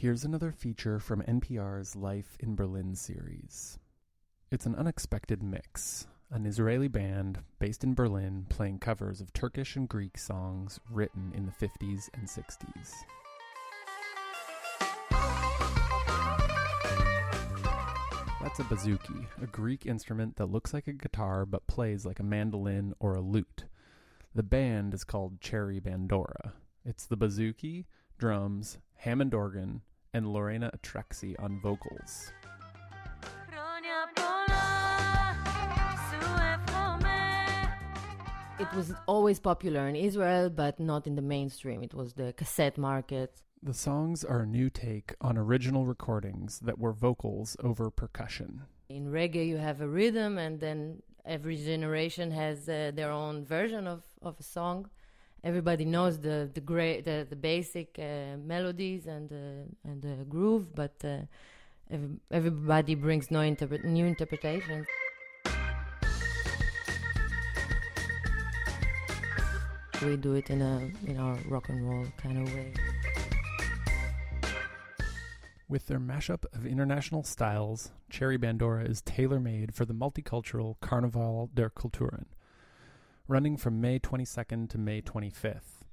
Here's another feature from NPR's Life in Berlin series. It's an unexpected mix an Israeli band based in Berlin playing covers of Turkish and Greek songs written in the 50s and 60s. That's a bouzouki, a Greek instrument that looks like a guitar but plays like a mandolin or a lute. The band is called Cherry Bandora. It's the bouzouki, drums, Hammond organ, and Lorena Atrexi on vocals. It was always popular in Israel, but not in the mainstream. It was the cassette market. The songs are a new take on original recordings that were vocals over percussion. In reggae, you have a rhythm, and then every generation has uh, their own version of, of a song. Everybody knows the the great the, the basic uh, melodies and uh, and the groove, but uh, everybody brings no interpre- new interpretations. we do it in a in our rock and roll kind of way. With their mashup of international styles, Cherry Bandora is tailor made for the multicultural Karneval der Kulturen, running from May 22nd to May 25th.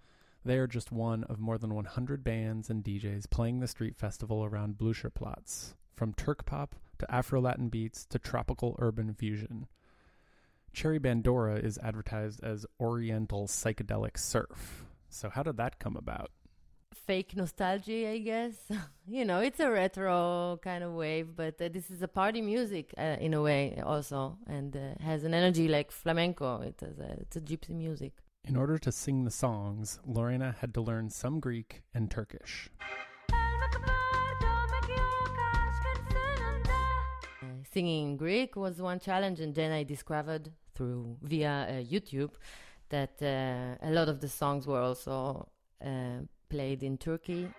They are just one of more than 100 bands and DJs playing the street festival around Blücherplatz, from Turk pop to Afro Latin beats to tropical urban fusion. Cherry Bandora is advertised as Oriental psychedelic surf. So, how did that come about? Fake nostalgia, I guess. you know, it's a retro kind of wave, but uh, this is a party music uh, in a way, also, and uh, has an energy like flamenco. It is a, it's a gypsy music. In order to sing the songs, Lorena had to learn some Greek and Turkish. singing in Greek was one challenge, and then I discovered through via uh, YouTube that uh, a lot of the songs were also uh, played in Turkey.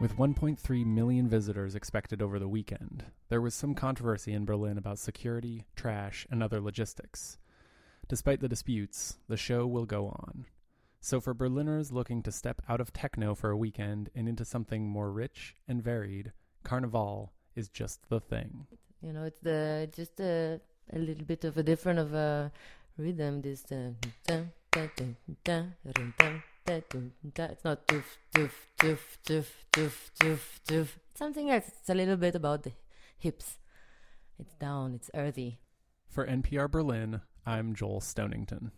With 1.3 million visitors expected over the weekend, there was some controversy in Berlin about security, trash, and other logistics. Despite the disputes, the show will go on. So, for Berliners looking to step out of techno for a weekend and into something more rich and varied, Carnival is just the thing. You know, it's the just a, a little bit of a different of a rhythm. This uh, it's not doof doof doof doof doof doof doof. Something else. It's a little bit about the hips. It's down. It's earthy. For NPR Berlin, I'm Joel Stonington.